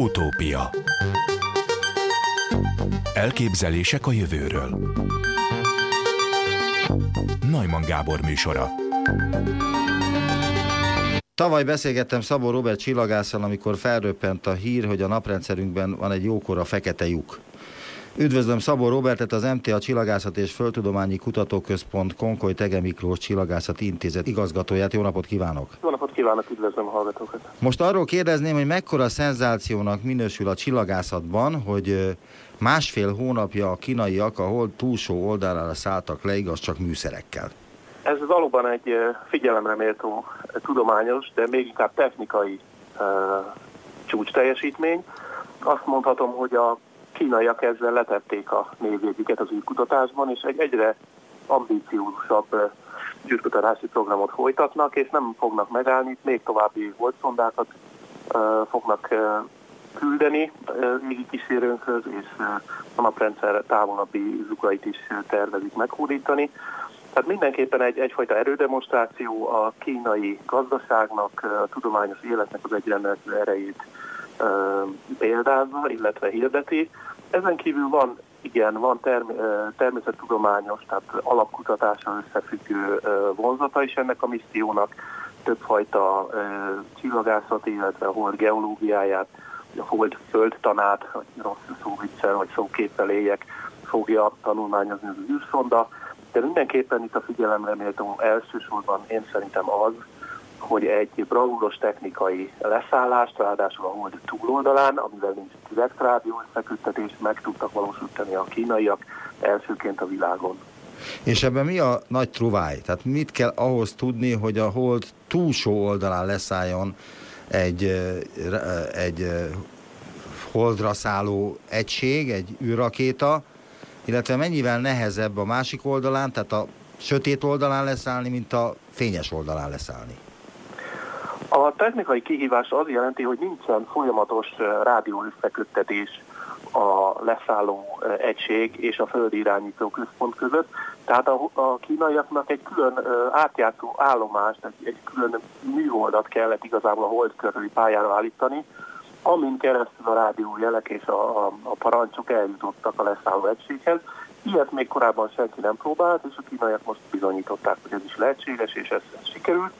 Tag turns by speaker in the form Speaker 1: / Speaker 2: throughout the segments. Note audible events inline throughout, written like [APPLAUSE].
Speaker 1: Utópia. Elképzelések a jövőről. Najman Gábor műsora.
Speaker 2: Tavaly beszélgettem Szabó Robert csillagásszal, amikor felröppent a hír, hogy a naprendszerünkben van egy jókora fekete lyuk. Üdvözlöm Szabó Robertet, az MTA Csillagászat és Földtudományi Kutatóközpont Konkoly Tege Miklós Csillagászati Intézet igazgatóját. Jó napot kívánok!
Speaker 3: Jó napot kívánok, üdvözlöm a hallgatókat!
Speaker 2: Most arról kérdezném, hogy mekkora szenzációnak minősül a csillagászatban, hogy másfél hónapja a kínaiak a hold túlsó oldalára szálltak le, igaz csak műszerekkel.
Speaker 3: Ez valóban egy figyelemre méltó tudományos, de még inkább technikai uh, csúcs teljesítmény. Azt mondhatom, hogy a kínaiak ezzel letették a névjegyüket az űrkutatásban, és egy egyre ambíciózusabb űrkutatási programot folytatnak, és nem fognak megállni, még további holdszondákat uh, fognak küldeni régi kísérőnkhöz, és a naprendszer távolabbi zugait is tervezik meghódítani. Tehát mindenképpen egy, egyfajta erődemonstráció a kínai gazdaságnak, a tudományos életnek az egyenlő erejét példázva, illetve hirdeti. Ezen kívül van, igen, van term, természettudományos, tehát alapkutatással összefüggő vonzata is ennek a missziónak, többfajta csillagászat, illetve a hold geológiáját, a hold földtanát, vagy rossz szóviccel, vagy szóképpel éljek, fogja tanulmányozni az űrszonda, de mindenképpen itt a figyelemre méltó elsősorban én szerintem az, hogy egy bravúros technikai leszállást, ráadásul a hold túloldalán, amivel nincs direkt rádió összeküttetés, meg tudtak valósítani a kínaiak elsőként a világon.
Speaker 2: És ebben mi a nagy truváj? Tehát mit kell ahhoz tudni, hogy a hold túlsó oldalán leszálljon egy, egy holdra szálló egység, egy űrrakéta, illetve mennyivel nehezebb a másik oldalán, tehát a sötét oldalán leszállni, mint a fényes oldalán leszállni?
Speaker 3: A technikai kihívás az jelenti, hogy nincsen folyamatos rádió összeköttetés a leszálló egység és a földi irányító központ között. Tehát a, a kínaiaknak egy külön átjátszó állomást, egy, egy külön műholdat kellett igazából a hold körüli pályára állítani, amin keresztül a rádiójelek és a, a, a parancsok eljutottak a leszálló egységhez. Ilyet még korábban senki nem próbált, és a kínaiak most bizonyították, hogy ez is lehetséges, és ez, ez sikerült.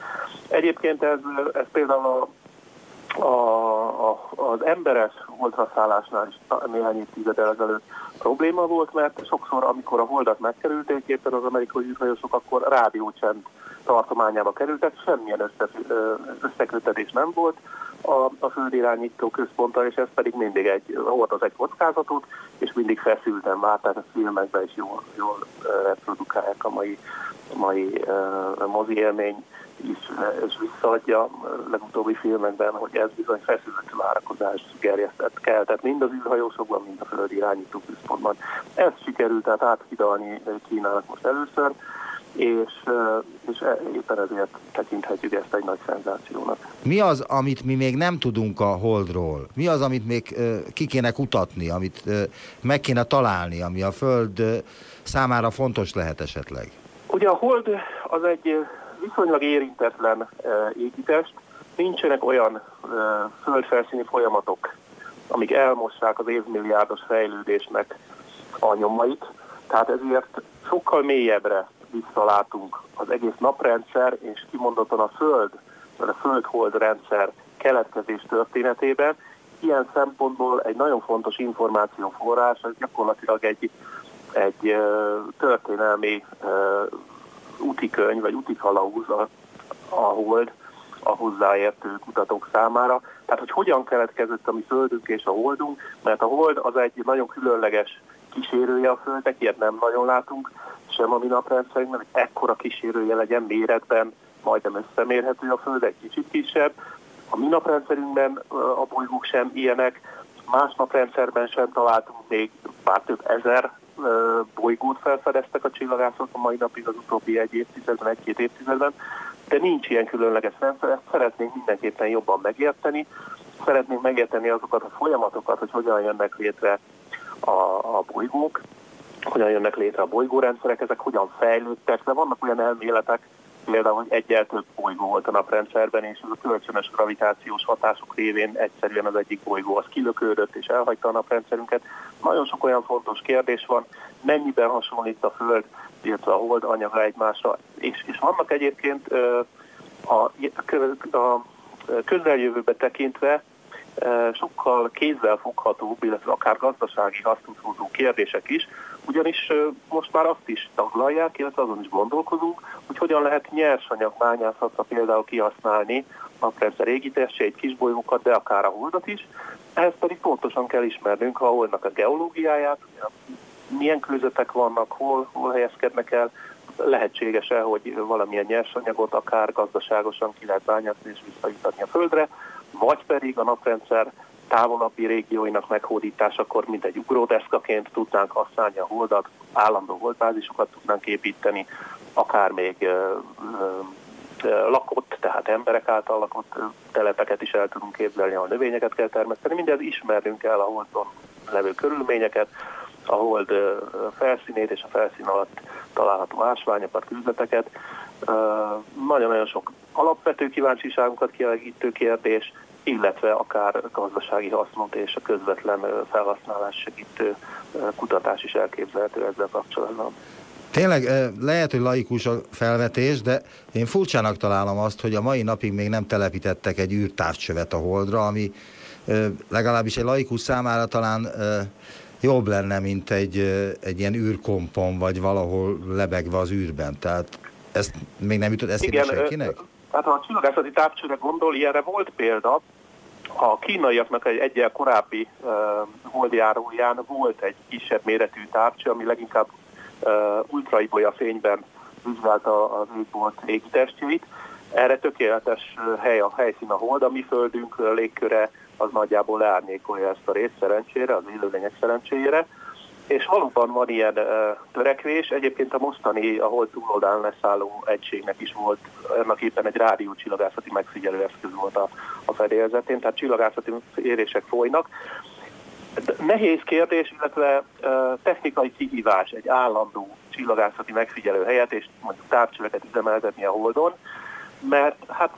Speaker 3: Egyébként ez, ez például a, a, a, az emberes holdraszállásnál is néhány évtizeddel ezelőtt probléma volt, mert sokszor, amikor a holdat megkerülték éppen az amerikai űrhajósok, akkor rádiócsend tartományába kerültek, semmilyen összekötetés nem volt a, a földirányító központtal, és ez pedig mindig egy, volt az egy kockázatot, és mindig feszülten tehát a filmekben is jól, jól reprodukálják a mai, mai uh, mozi élmény is, és visszaadja a legutóbbi filmekben, hogy ez bizony feszültő várakozás gerjesztett kell, tehát mind az űrhajósokban, mind a földi irányító központban. Ezt sikerült tehát áthidalni Kínának most először, és, és e, éppen ezért tekinthetjük ezt egy nagy szenzációnak.
Speaker 2: Mi az, amit mi még nem tudunk a Holdról? Mi az, amit még ki kéne kutatni, amit meg kéne találni, ami a Föld számára fontos lehet esetleg?
Speaker 3: Ugye a Hold az egy viszonylag érintetlen égitest, nincsenek olyan földfelszíni folyamatok, amik elmossák az évmilliárdos fejlődésnek a nyomait, tehát ezért sokkal mélyebbre visszalátunk az egész naprendszer, és kimondottan a Föld, a Föld-Hold rendszer keletkezés történetében. Ilyen szempontból egy nagyon fontos információforrás, ez gyakorlatilag egy, egy történelmi útikönyv, vagy útikalauz a, a Hold a hozzáértő kutatók számára. Tehát, hogy hogyan keletkezett a mi Földünk és a Holdunk, mert a Hold az egy nagyon különleges kísérője a Földnek, ilyet nem nagyon látunk, sem a mi naprendszerünkben, hogy ekkora kísérője legyen méretben, majdnem összemérhető a Föld, egy kicsit kisebb. A mi naprendszerünkben a bolygók sem ilyenek, más naprendszerben sem találtunk még pár több ezer bolygót felfedeztek a csillagászok a mai napig az utóbbi egy évtizedben, egy-két évtizedben, de nincs ilyen különleges rendszer, ezt szeretnénk mindenképpen jobban megérteni, szeretnénk megérteni azokat a folyamatokat, hogy hogyan jönnek létre a, a bolygók, hogyan jönnek létre a bolygórendszerek, ezek hogyan fejlődtek, de vannak olyan elméletek, például, hogy egyel több bolygó volt a naprendszerben, és ez a kölcsönös gravitációs hatások révén egyszerűen az egyik bolygó az kilökődött és elhagyta a naprendszerünket. Nagyon sok olyan fontos kérdés van, mennyiben hasonlít a Föld, illetve a Hold anyaga egymásra, és, és vannak egyébként a, a, a közeljövőbe tekintve sokkal kézzelfoghatóbb, illetve akár gazdasági hasznot hozó kérdések is, ugyanis most már azt is taglalják, illetve azon is gondolkozunk, hogy hogyan lehet nyersanyag bányászatra például kihasználni naprendszer égitestjeit, kisbolygókat, de akár a holdat is. Ehhez pedig pontosan kell ismernünk a holdnak a geológiáját, milyen kőzetek vannak, hol, hol helyezkednek el, lehetséges-e, hogy valamilyen nyersanyagot akár gazdaságosan ki lehet bányászni és visszajutatni a Földre, vagy pedig a naprendszer távolabbi régióinak meghódításakor, mint egy ugródeszkaként tudnánk használni a holdat, állandó holdbázisokat tudnánk építeni, akár még ö, ö, lakott, tehát emberek által lakott telepeket is el tudunk képzelni, ahol növényeket kell termeszteni. Mindez ismerünk el a holdon levő körülményeket, a hold felszínét és a felszín alatt található ásványokat, küzleteket. Nagyon-nagyon sok alapvető kíváncsiságunkat kielégítő kérdés, illetve akár gazdasági hasznot és a közvetlen felhasználás segítő kutatás is elképzelhető ezzel kapcsolatban.
Speaker 2: Tényleg lehet, hogy laikus a felvetés, de én furcsának találom azt, hogy a mai napig még nem telepítettek egy űrtávcsövet a Holdra, ami legalábbis egy laikus számára talán jobb lenne, mint egy, egy ilyen űrkompon, vagy valahol lebegve az űrben. Tehát ezt még nem jutott eszébe senkinek?
Speaker 3: Hát ha a csillagászati távcsőre gondol, ilyenre volt példa, a kínaiaknak egy egyel korábbi uh, holdjáróján volt egy kisebb méretű távcső, ami leginkább uh, ultraibolya fényben vizsgálta az égbolt égitestjeit. Erre tökéletes hely a helyszín a hold, a mi földünk légköre az nagyjából leárnyékolja ezt a részt szerencsére, az élőlények szerencsére. És valóban van ilyen uh, törekvés. Egyébként a mostani, a hold túloldalán leszálló egységnek is volt, ennek éppen egy rádió csillagászati megfigyelő eszköz volt a, a fedélzetén, tehát csillagászati érések folynak. Nehéz kérdés, illetve technikai kihívás egy állandó csillagászati megfigyelő helyet, és mondjuk távcsöveket üzemeltetni a Holdon, mert hát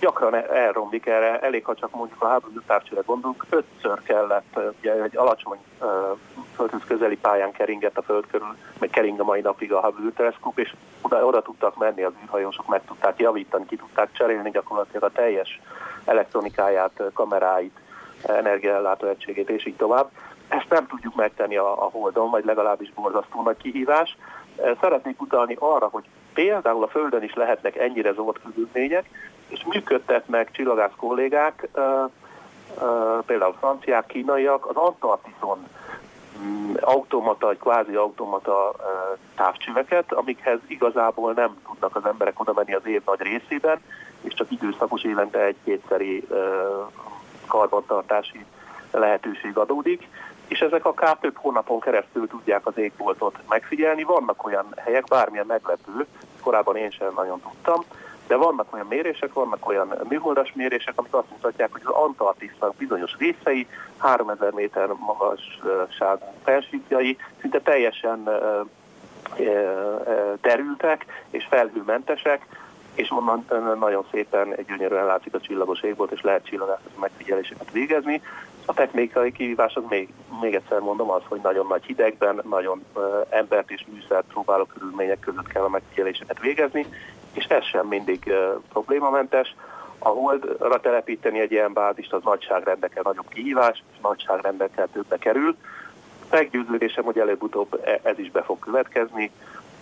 Speaker 3: gyakran elromlik erre, elég, ha csak mondjuk a háború távcsőre gondolunk, ötször kellett, ugye egy alacsony földhöz közeli pályán keringett a föld körül, meg kering a mai napig a Hubble teleszkóp, és oda, oda tudtak menni az űrhajósok, meg tudták javítani, ki tudták cserélni gyakorlatilag a teljes elektronikáját, kameráit, energiaellátó egységét, és így tovább. Ezt nem tudjuk megtenni a, a Holdon, vagy legalábbis borzasztó nagy kihívás. Szeretnék utalni arra, hogy például a Földön is lehetnek ennyire zord körülmények, és működtetnek csillagász kollégák, például franciák, kínaiak, az Antarktiszon mm, automata, vagy kvázi automata távcsöveket, amikhez igazából nem tudnak az emberek oda menni az év nagy részében, és csak időszakos évente egy-kétszeri karbantartási lehetőség adódik, és ezek akár több hónapon keresztül tudják az égboltot megfigyelni. Vannak olyan helyek, bármilyen meglepő, korábban én sem nagyon tudtam, de vannak olyan mérések, vannak olyan műholdas mérések, amik azt mutatják, hogy az Antarktisznak bizonyos részei, 3000 méter magasságú felsítjai szinte teljesen terültek és felhőmentesek, és onnan nagyon szépen gyönyörűen látszik a csillagos égbolt, és lehet csillagászati megfigyeléseket végezni. A technikai kihívás az még, még egyszer mondom az, hogy nagyon nagy hidegben, nagyon uh, embert és műszert próbáló körülmények között kell a megfigyeléseket végezni, és ez sem mindig uh, problémamentes. A holdra telepíteni egy ilyen bázist az nagyságrendekkel nagyobb kihívás, és nagyságrendekkel többe kerül. Meggyőződésem, hogy előbb-utóbb e, ez is be fog következni.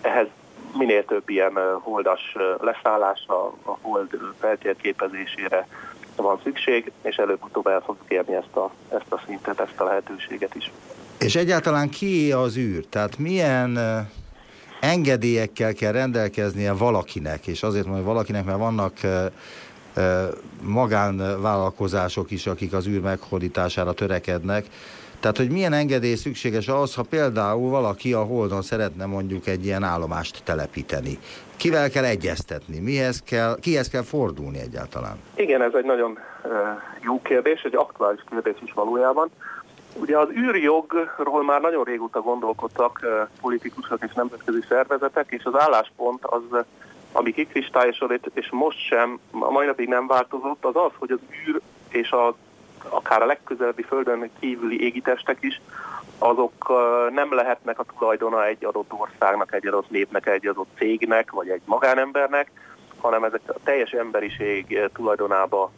Speaker 3: Ehhez minél több ilyen holdas leszállásra, a hold feltérképezésére van szükség, és előbb-utóbb el fogjuk érni ezt a, ezt a szintet, ezt a lehetőséget is.
Speaker 2: És egyáltalán ki az űr? Tehát milyen engedélyekkel kell rendelkeznie valakinek, és azért mondom, hogy valakinek, mert vannak magánvállalkozások is, akik az űr meghódítására törekednek, tehát, hogy milyen engedély szükséges az, ha például valaki a Holdon szeretne mondjuk egy ilyen állomást telepíteni. Kivel kell egyeztetni? Mihez kell, kihez kell fordulni egyáltalán?
Speaker 3: Igen, ez egy nagyon jó kérdés, egy aktuális kérdés is valójában. Ugye az űrjogról már nagyon régóta gondolkodtak politikusok és nemzetközi szervezetek, és az álláspont az ami kikristályosodott, és most sem, a mai napig nem változott, az az, hogy az űr és a, akár a legközelebbi földön kívüli égitestek is, azok nem lehetnek a tulajdona egy adott országnak, egy adott népnek, egy adott cégnek, vagy egy magánembernek, hanem ezek a teljes emberiség tulajdonába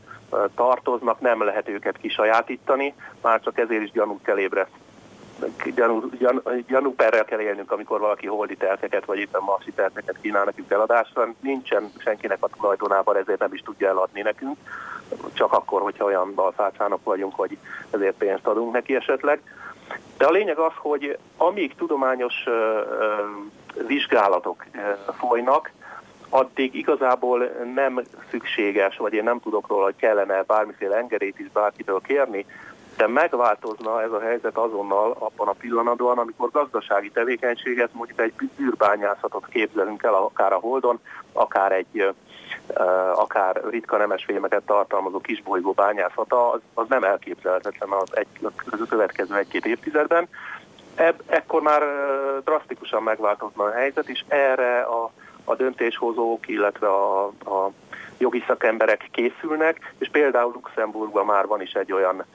Speaker 3: tartoznak, nem lehet őket kisajátítani, már csak ezért is gyanút kell ébreszteni gyanú, gyan, gyanúperrel kell élnünk, amikor valaki holdi telkeket, vagy éppen marsi telkeket kínál nekünk eladásra. Nincsen senkinek a tulajdonában, ezért nem is tudja eladni nekünk. Csak akkor, hogyha olyan balfácánok vagyunk, hogy ezért pénzt adunk neki esetleg. De a lényeg az, hogy amíg tudományos vizsgálatok folynak, addig igazából nem szükséges, vagy én nem tudok róla, hogy kellene bármiféle engedélyt is bárkitől kérni, de megváltozna ez a helyzet azonnal abban a pillanatban, amikor gazdasági tevékenységet, mondjuk egy űrbányászatot képzelünk el, akár a Holdon, akár egy akár ritka nemesfémeket tartalmazó kisbolygó bányászata, az, az nem elképzelhetetlen az, egy, az következő egy-két évtizedben. Ebb, ekkor már drasztikusan megváltozna a helyzet, és erre a, a döntéshozók, illetve a, a jogi szakemberek készülnek, és például Luxemburgban már van is egy olyan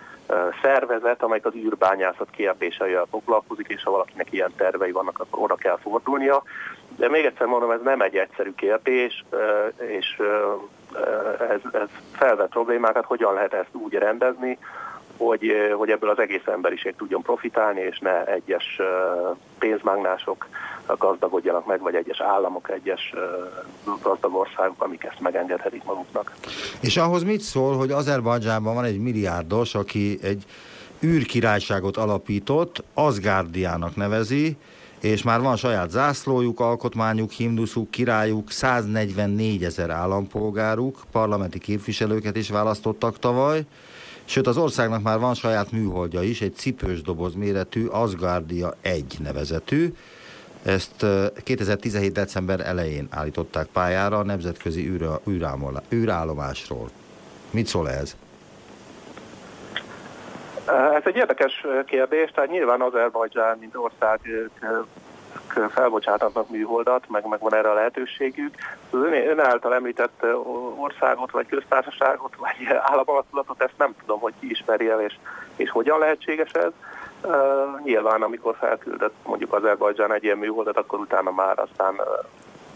Speaker 3: szervezet, amelyik az űrbányászat kérdéseivel foglalkozik, és ha valakinek ilyen tervei vannak, akkor oda kell fordulnia. De még egyszer mondom, ez nem egy egyszerű kérdés, és ez, ez felvet problémákat, hogyan lehet ezt úgy rendezni, hogy, hogy ebből az egész emberiség tudjon profitálni, és ne egyes pénzmágnások gazdagodjanak meg, vagy egyes államok, egyes gazdag országok, amik ezt megengedhetik maguknak.
Speaker 2: És ahhoz mit szól, hogy Azerbajdzsánban van egy milliárdos, aki egy űrkirályságot alapított, Asgardiának nevezi, és már van saját zászlójuk, alkotmányuk, himnuszuk, királyuk, 144 ezer állampolgáruk, parlamenti képviselőket is választottak tavaly, Sőt, az országnak már van saját műholdja is, egy cipős doboz méretű Asgardia 1 nevezetű. Ezt 2017. december elején állították pályára a nemzetközi űrállomásról. Mit szól ez?
Speaker 3: Ez egy érdekes kérdés, tehát nyilván Azerbajdzsán, mint ország felbocsátatnak műholdat, meg, meg van erre a lehetőségük. Az ön, ön által említett országot, vagy köztársaságot, vagy [LAUGHS] államalakulatot, ezt nem tudom, hogy ki ismeri el, és, és hogyan lehetséges ez. Uh, nyilván, amikor felküldött mondjuk Azerbajdzsán egy ilyen műholdat, akkor utána már aztán uh,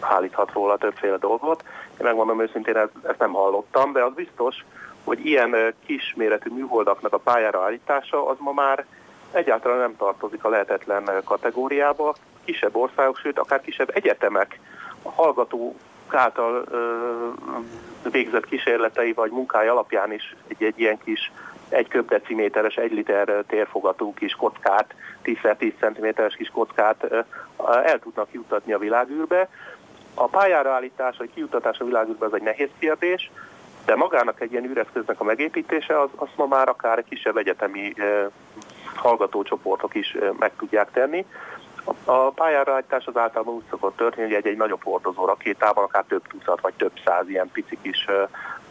Speaker 3: állíthat róla többféle dolgot. Én megmondom őszintén, ezt, nem hallottam, de az biztos, hogy ilyen kisméretű műholdaknak a pályára állítása az ma már egyáltalán nem tartozik a lehetetlen kategóriába. Kisebb országok, sőt akár kisebb egyetemek a hallgató által ö, végzett kísérletei vagy munkája alapján is egy, egy ilyen kis egy köbdeciméteres, egy liter térfogatú kis kockát, 10x10 cm-es kis kockát el tudnak juttatni a világűrbe. A pályára állítás, vagy kijutatás a világűrbe az egy nehéz kérdés, de magának egy ilyen űreszköznek a megépítése, az, azt ma már akár kisebb egyetemi hallgatócsoportok is meg tudják tenni. A pályára állítás az általában úgy szokott történni, hogy egy, egy nagyobb hordozó rakétában akár több tucat vagy több száz ilyen pici kis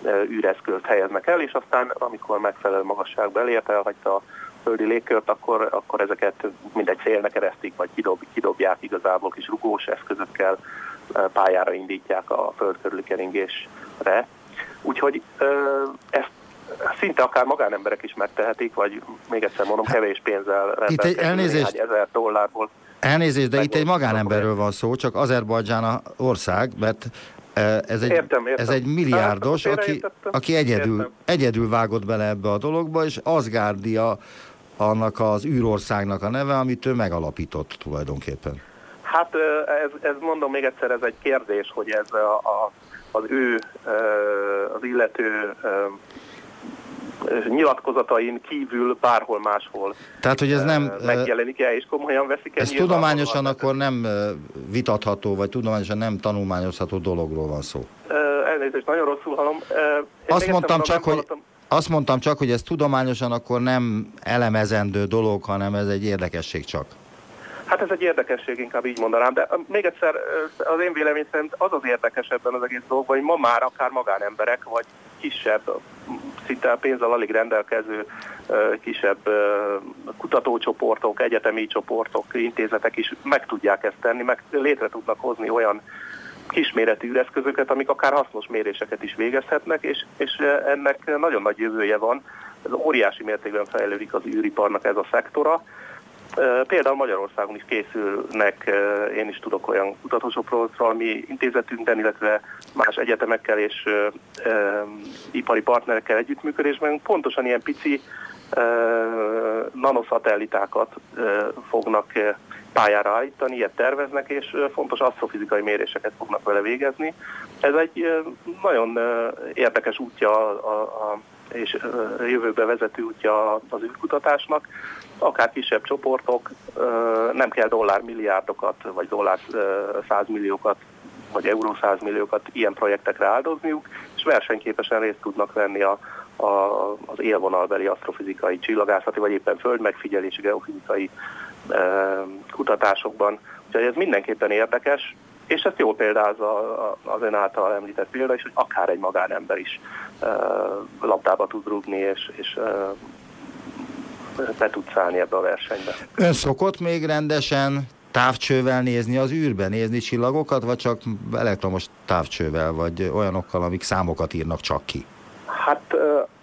Speaker 3: űreszközt helyeznek el, és aztán amikor megfelelő magasságba elért, elhagyta a földi légkört, akkor, akkor ezeket mindegy szélnek eresztik, vagy kidob, kidobják igazából kis rugós eszközökkel, pályára indítják a föld körüli keringésre. Úgyhogy ezt szinte akár magánemberek is megtehetik, vagy még egyszer mondom, hát, kevés pénzzel
Speaker 2: itt egy elnézést,
Speaker 3: ezer dollárból.
Speaker 2: Elnézést, de itt egy magánemberről van szó, csak Azerbajdzsán a ország, mert e, ez egy,
Speaker 3: értem, értem.
Speaker 2: ez egy milliárdos, hát, aki, aki egyedül, egyedül vágott bele ebbe a dologba, és Asgardia annak az űrországnak a neve, amit ő megalapított tulajdonképpen.
Speaker 3: Hát ez, ez mondom még egyszer, ez egy kérdés, hogy ez a, a, az ő, az illető nyilatkozatain kívül bárhol máshol
Speaker 2: Tehát, hogy ez nem
Speaker 3: megjelenik el, és komolyan veszik el.
Speaker 2: Ez tudományosan akkor nem vitatható, vagy tudományosan nem tanulmányozható dologról van szó.
Speaker 3: Elnézést, nagyon rosszul hallom.
Speaker 2: Azt mondtam, csak, hogy, azt mondtam csak, hogy ez tudományosan akkor nem elemezendő dolog, hanem ez egy érdekesség csak.
Speaker 3: Hát ez egy érdekesség, inkább így mondanám, de még egyszer az én vélemény szerint az az érdekes ebben az egész dolgban, hogy ma már akár magánemberek, vagy kisebb, szinte pénzzel alig rendelkező kisebb kutatócsoportok, egyetemi csoportok, intézetek is meg tudják ezt tenni, meg létre tudnak hozni olyan kisméretű űreszközöket, amik akár hasznos méréseket is végezhetnek, és, és ennek nagyon nagy jövője van. Ez óriási mértékben fejlődik az űriparnak ez a szektora. Például Magyarországon is készülnek, én is tudok olyan kutatósokról, mi intézetünkben, illetve más egyetemekkel és ipari partnerekkel együttműködésben pontosan ilyen pici nanoszatellitákat fognak pályára állítani, ilyet terveznek, és fontos asztrofizikai méréseket fognak vele végezni. Ez egy nagyon érdekes útja a, a, és jövőbe vezető útja az űrkutatásnak. Akár kisebb csoportok, nem kell dollár milliárdokat, vagy dollár százmilliókat, vagy euró százmilliókat ilyen projektekre áldozniuk, és versenyképesen részt tudnak venni a, a, az élvonalbeli asztrofizikai csillagászati, vagy éppen földmegfigyelési geofizikai kutatásokban. Úgyhogy ez mindenképpen érdekes, és ezt jól példázza az ön által említett példa is, hogy akár egy magánember is labdába tud rúgni, és, és be tud szállni ebbe a versenybe.
Speaker 2: Ön szokott még rendesen távcsővel nézni az űrbe, nézni csillagokat, vagy csak elektromos távcsővel, vagy olyanokkal, amik számokat írnak csak ki?
Speaker 3: Hát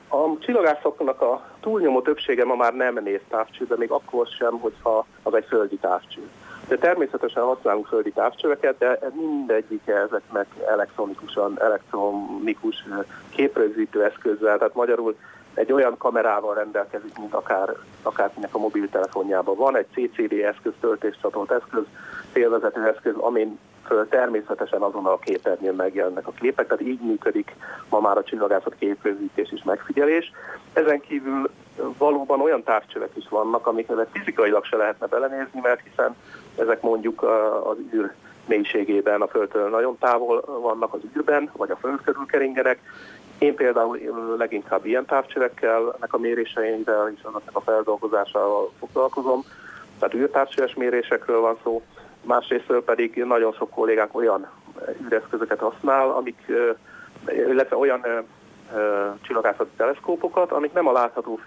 Speaker 3: a csillagászoknak a túlnyomó többsége ma már nem néz távcsőbe, még akkor sem, hogyha az egy földi távcső. De természetesen használunk földi távcsöveket, de mindegyik ezeknek elektronikusan, elektronikus képrögzítő eszközzel, tehát magyarul egy olyan kamerával rendelkezik, mint akár, akárkinek a mobiltelefonjában van, egy CCD eszköz, töltéscsatolt eszköz, félvezető eszköz, amin föl természetesen azon a képernyőn megjelennek a képek, tehát így működik ma már a csillagászat képrögzítés és megfigyelés. Ezen kívül valóban olyan távcsövek is vannak, amiket fizikailag se lehetne belenézni, mert hiszen ezek mondjuk az űr mélységében a Földtől nagyon távol vannak az űrben, vagy a Föld körül keringenek. Én például leginkább ilyen távcsövekkel, ennek a méréseivel és azoknak a feldolgozásával foglalkozom, tehát űrtávcsöves mérésekről van szó, másrésztről pedig nagyon sok kollégánk olyan űreszközöket használ, amik, illetve olyan csillagászati teleszkópokat, amik nem a látható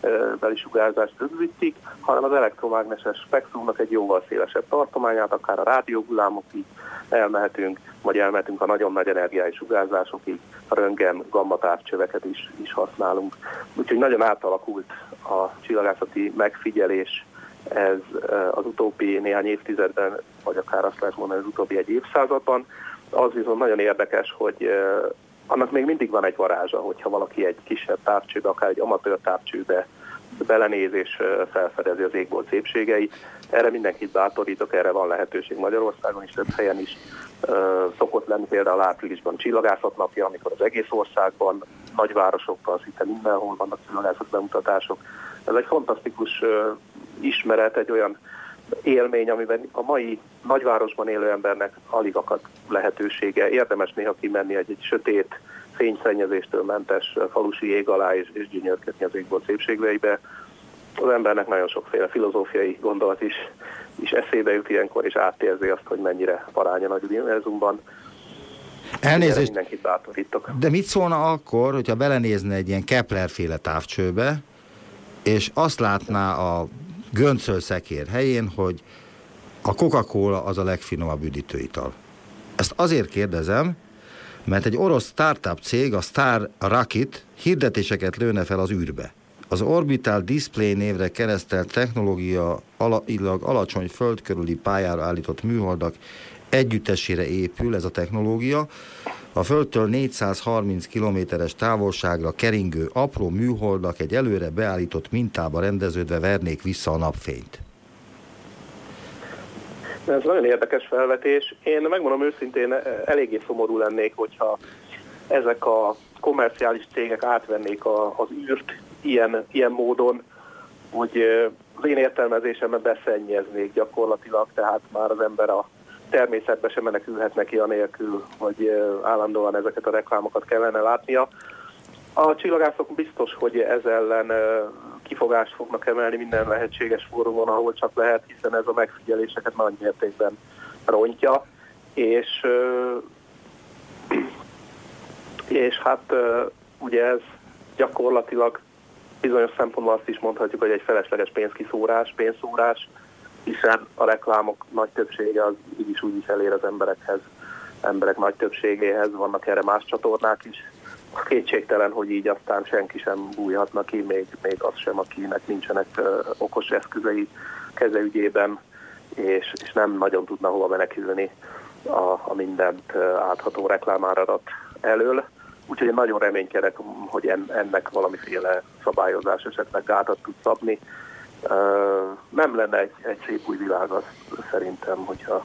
Speaker 3: fénybeli sugárzást rögzítik, hanem az elektromágneses spektrumnak egy jóval szélesebb tartományát, akár a rádióhullámokig elmehetünk, vagy elmehetünk a nagyon nagy energiájú sugárzásokig, a röntgen, gamma távcsöveket is, is használunk. Úgyhogy nagyon átalakult a csillagászati megfigyelés ez az utóbbi néhány évtizedben, vagy akár azt lehet mondani, az utóbbi egy évszázadban. Az viszont nagyon érdekes, hogy annak még mindig van egy varázsa, hogyha valaki egy kisebb távcsőbe, akár egy amatőr távcsőbe belenéz és felfedezi az égbolt szépségeit. Erre mindenkit bátorítok, erre van lehetőség Magyarországon is, több helyen is. Szokott lenni például áprilisban csillagászat napja, amikor az egész országban, nagyvárosokban, szinte mindenhol vannak csillagászat bemutatások. Ez egy fantasztikus ismeret, egy olyan élmény, amiben a mai nagyvárosban élő embernek alig akad lehetősége. Érdemes néha kimenni egy, egy sötét, fényszennyezéstől mentes falusi ég alá és, és gyönyörködni az égbolt szépségveibe. Az embernek nagyon sokféle filozófiai gondolat is, is eszébe jut ilyenkor, és átérzi azt, hogy mennyire parány a nagy univerzumban.
Speaker 2: Elnézést,
Speaker 3: mindenkit bátorítok.
Speaker 2: De mit szólna akkor, hogyha belenézne egy ilyen Kepler-féle távcsőbe, és azt látná a göncöl szekér helyén, hogy a Coca-Cola az a legfinomabb üdítőital. Ezt azért kérdezem, mert egy orosz startup cég, a Star Rocket hirdetéseket lőne fel az űrbe. Az Orbital Display névre keresztelt technológia alailag alacsony föld körüli pályára állított műholdak együttesére épül ez a technológia, a Földtől 430 kilométeres távolságra keringő apró műholdak egy előre beállított mintába rendeződve vernék vissza a napfényt.
Speaker 3: Ez nagyon érdekes felvetés. Én megmondom őszintén, eléggé szomorú lennék, hogyha ezek a komerciális cégek átvennék a, az űrt ilyen, ilyen módon, hogy az én értelmezésemben beszennyeznék gyakorlatilag, tehát már az ember a természetbe sem menekülhet neki anélkül, hogy állandóan ezeket a reklámokat kellene látnia. A csillagászok biztos, hogy ez ellen kifogást fognak emelni minden lehetséges fórumon, ahol csak lehet, hiszen ez a megfigyeléseket nagy mértékben rontja, és, és hát ugye ez gyakorlatilag bizonyos szempontból azt is mondhatjuk, hogy egy felesleges pénzkiszórás, pénzszórás, hiszen a reklámok nagy többsége az így is úgy is elér az emberekhez emberek nagy többségéhez, vannak erre más csatornák is. Kétségtelen, hogy így aztán senki sem bújhatna ki, még, még az sem, akinek nincsenek uh, okos eszközei kezeügyében, és, és nem nagyon tudna hova menekülni a, a mindent átható reklámáradat elől. Úgyhogy én nagyon reménykedek, hogy ennek valamiféle szabályozás esetleg gátat tud szabni. Nem lenne egy, egy szép új világ az szerintem, hogyha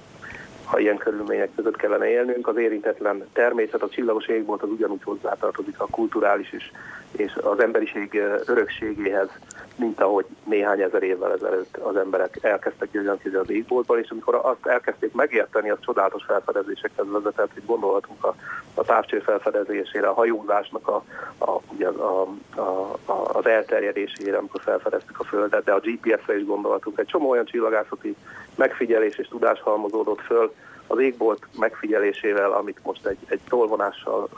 Speaker 3: ha ilyen körülmények között kellene élnünk. Az érintetlen természet, a csillagos égbolt az ugyanúgy hozzátartozik a kulturális és, és az emberiség örökségéhez, mint ahogy néhány ezer évvel ezelőtt az emberek elkezdtek gyöngyönteni az égboltban, és amikor azt elkezdték megérteni, az csodálatos felfedezésekhez vezetett, hogy gondolhatunk a, a távcső felfedezésére, a hajózásnak a, a, ugye a, a, a, az elterjedésére, amikor felfedeztük a Földet, de a GPS-re is gondolhatunk. Egy csomó olyan csillagászati megfigyelés és tudás halmozódott föl az égbolt megfigyelésével, amit most egy, egy tolvonással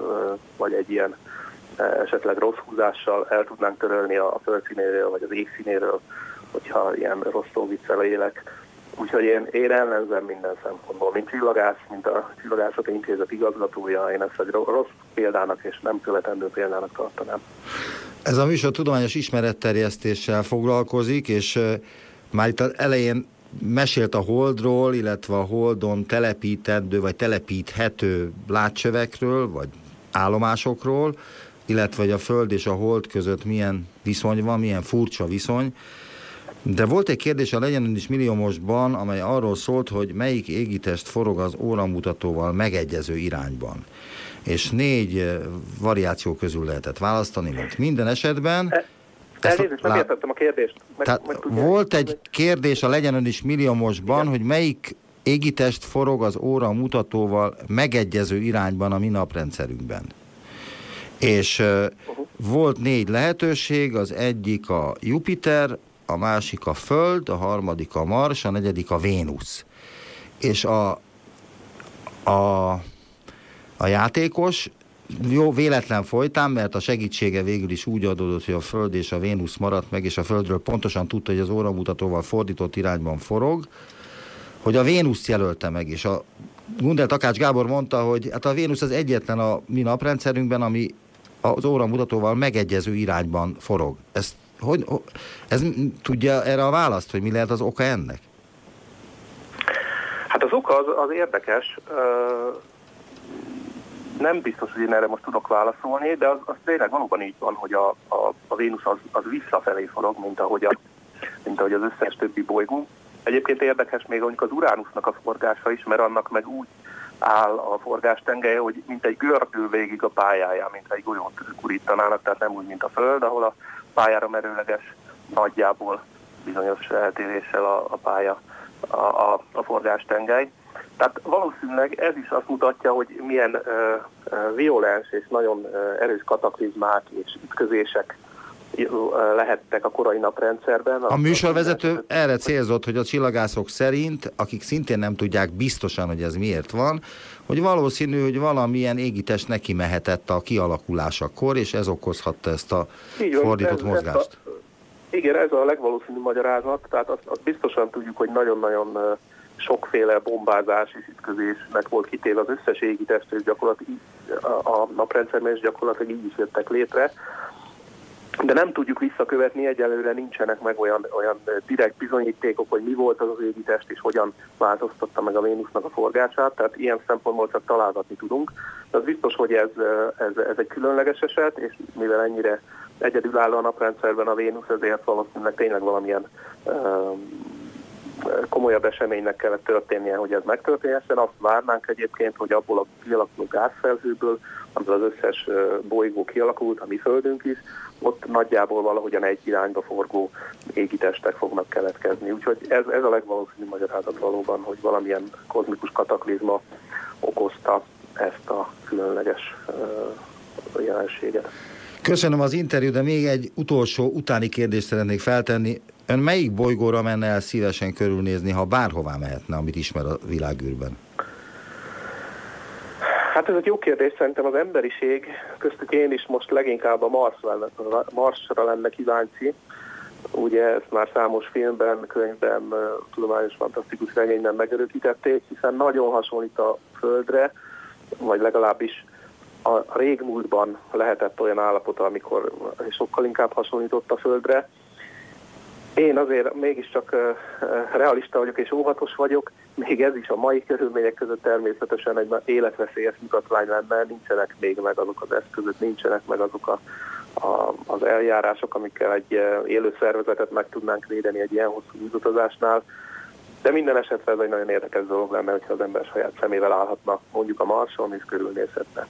Speaker 3: vagy egy ilyen esetleg rossz húzással el tudnánk törölni a földszínéről vagy az égszínéről, hogyha ilyen rossz szóviccel élek. Úgyhogy én, én ellenzem minden szempontból, mint csillagász, mint a Csillagászati Intézet igazgatója, én ezt egy rossz példának és nem követendő példának tartanám.
Speaker 2: Ez a műsor tudományos ismeretterjesztéssel foglalkozik, és már itt az elején mesélt a Holdról, illetve a Holdon telepítendő vagy telepíthető látcsövekről, vagy állomásokról, illetve hogy a Föld és a Hold között milyen viszony van, milyen furcsa viszony. De volt egy kérdés a Legyen is milliómosban, amely arról szólt, hogy melyik égitest forog az óramutatóval megegyező irányban. És négy eh, variáció közül lehetett választani, mint minden esetben. E-
Speaker 3: Elnézést, nem értettem a kérdést.
Speaker 2: Meg, Tehát meg volt egy kérdés a Legyen Ön is milliómosban, Igen. hogy melyik égitest forog az óra mutatóval megegyező irányban a mi naprendszerünkben. És uh, uh-huh. volt négy lehetőség, az egyik a Jupiter, a másik a Föld, a harmadik a Mars, a negyedik a Vénusz. És a, a, a játékos jó véletlen folytán, mert a segítsége végül is úgy adódott, hogy a Föld és a Vénusz maradt meg, és a Földről pontosan tudta, hogy az óramutatóval fordított irányban forog, hogy a Vénusz jelölte meg, és a Gundel Takács Gábor mondta, hogy hát a Vénusz az egyetlen a mi naprendszerünkben, ami az óramutatóval megegyező irányban forog. Ezt, hogy, ez tudja erre a választ, hogy mi lehet az oka ennek?
Speaker 3: Hát az oka az, az érdekes. Nem biztos, hogy én erre most tudok válaszolni, de az, az tényleg valóban így van, hogy a, a, a Vénusz az, az visszafelé forog, mint ahogy, a, mint ahogy az összes többi bolygó. Egyébként érdekes még mondjuk az Uránusznak a forgása is, mert annak meg úgy áll a forgás tengelye, hogy mint egy gördül végig a pályáján, mint egy golyót kurítanának, tehát nem úgy, mint a Föld, ahol a pályára merőleges nagyjából bizonyos eltéréssel a, a pálya, a, a, a forgás tengely. Tehát valószínűleg ez is azt mutatja, hogy milyen uh, violens és nagyon uh, erős kataklizmák és ütközések lehettek a korai naprendszerben.
Speaker 2: A műsorvezető erre célzott, hogy a csillagászok szerint, akik szintén nem tudják biztosan, hogy ez miért van, hogy valószínű, hogy valamilyen égitest neki mehetett a kialakulásakor, és ez okozhatta ezt a Így fordított ez, mozgást. Ez
Speaker 3: a, igen, ez a legvalószínűbb magyarázat, tehát azt, azt biztosan tudjuk, hogy nagyon-nagyon sokféle bombázás és ütközésnek volt kitéve az összes égitest, és gyakorlatilag a, a naprendszerben is gyakorlatilag így is jöttek létre de nem tudjuk visszakövetni, egyelőre nincsenek meg olyan, olyan direkt bizonyítékok, hogy mi volt az az égitest, és hogyan változtatta meg a Vénusznak a forgását, tehát ilyen szempontból csak találgatni tudunk. De az biztos, hogy ez, ez, ez egy különleges eset, és mivel ennyire egyedülálló a naprendszerben a Vénusz, ezért valószínűleg tényleg valamilyen komolyabb eseménynek kellett történnie, hogy ez megtörténhessen. Azt várnánk egyébként, hogy abból a kialakuló gázfelhőből, amiből az összes bolygó kialakult, a mi Földünk is, ott nagyjából valahogyan egy irányba forgó égitestek fognak keletkezni. Úgyhogy ez, ez a legvalószínűbb magyarázat valóban, hogy valamilyen kozmikus kataklizma okozta ezt a különleges jelenséget.
Speaker 2: Köszönöm az interjú, de még egy utolsó utáni kérdést szeretnék feltenni. Ön melyik bolygóra menne el szívesen körülnézni, ha bárhová mehetne, amit ismer a világűrben?
Speaker 3: Hát ez egy jó kérdés, szerintem az emberiség, köztük én is most leginkább a Marsra lenne, Marsra lenne kíváncsi. Ugye ezt már számos filmben, könyvben, tudományos fantasztikus regényben megerősítették, hiszen nagyon hasonlít a Földre, vagy legalábbis a régmúltban lehetett olyan állapot, amikor sokkal inkább hasonlított a Földre. Én azért mégiscsak realista vagyok és óvatos vagyok, még ez is a mai körülmények között természetesen egy életveszélyes mutatvány lenne, nincsenek még meg azok az eszközök, nincsenek meg azok a, a, az eljárások, amikkel egy élő szervezetet meg tudnánk védeni egy ilyen hosszú utazásnál. De minden esetre ez egy nagyon érdekes dolog lenne, hogyha az ember saját szemével állhatna mondjuk a Marson és körülnézhetne.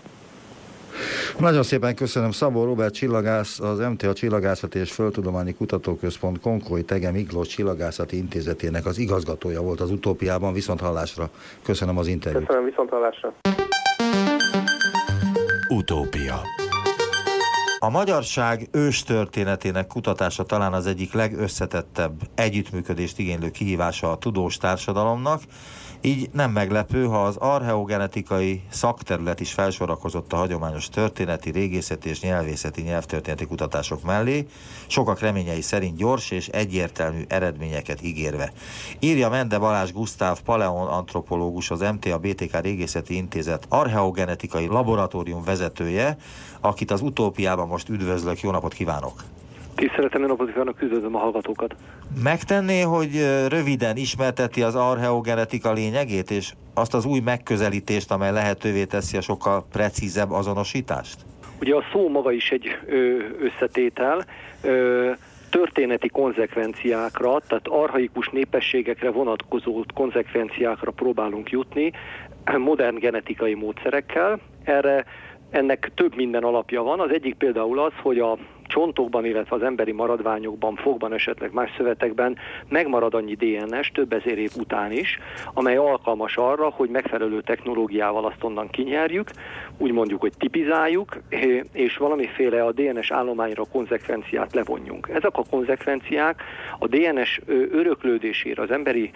Speaker 2: Nagyon szépen köszönöm Szabó Robert Csillagász, az MTA Csillagászati és Földtudományi Kutatóközpont Konkói Tege Miklós Csillagászati Intézetének az igazgatója volt az utópiában. Viszont hallásra. Köszönöm az interjút.
Speaker 3: Köszönöm, viszont hallásra.
Speaker 1: Utópia
Speaker 4: a magyarság őstörténetének kutatása talán az egyik legösszetettebb együttműködést igénylő kihívása a tudós társadalomnak, így nem meglepő, ha az archeogenetikai szakterület is felsorakozott a hagyományos történeti, régészeti és nyelvészeti nyelvtörténeti kutatások mellé, sokak reményei szerint gyors és egyértelmű eredményeket ígérve. Írja Mende Balázs Gusztáv Paleon antropológus, az MTA BTK Régészeti Intézet archeogenetikai laboratórium vezetője, akit az utópiában most üdvözlök, jó napot kívánok!
Speaker 5: Tiszteletem, jó napot kívánok, üdvözlöm a hallgatókat.
Speaker 4: Megtenné, hogy röviden ismerteti az archeogenetika lényegét, és azt az új megközelítést, amely lehetővé teszi a sokkal precízebb azonosítást?
Speaker 5: Ugye a szó maga is egy összetétel, történeti konzekvenciákra, tehát arhaikus népességekre vonatkozó konzekvenciákra próbálunk jutni modern genetikai módszerekkel. Erre ennek több minden alapja van. Az egyik például az, hogy a csontokban, illetve az emberi maradványokban, fogban, esetleg más szövetekben megmarad annyi DNS több ezer év után is, amely alkalmas arra, hogy megfelelő technológiával azt onnan kinyerjük, úgy mondjuk, hogy tipizáljuk, és valamiféle a DNS állományra konzekvenciát levonjunk. Ezek a konzekvenciák a DNS öröklődésére, az emberi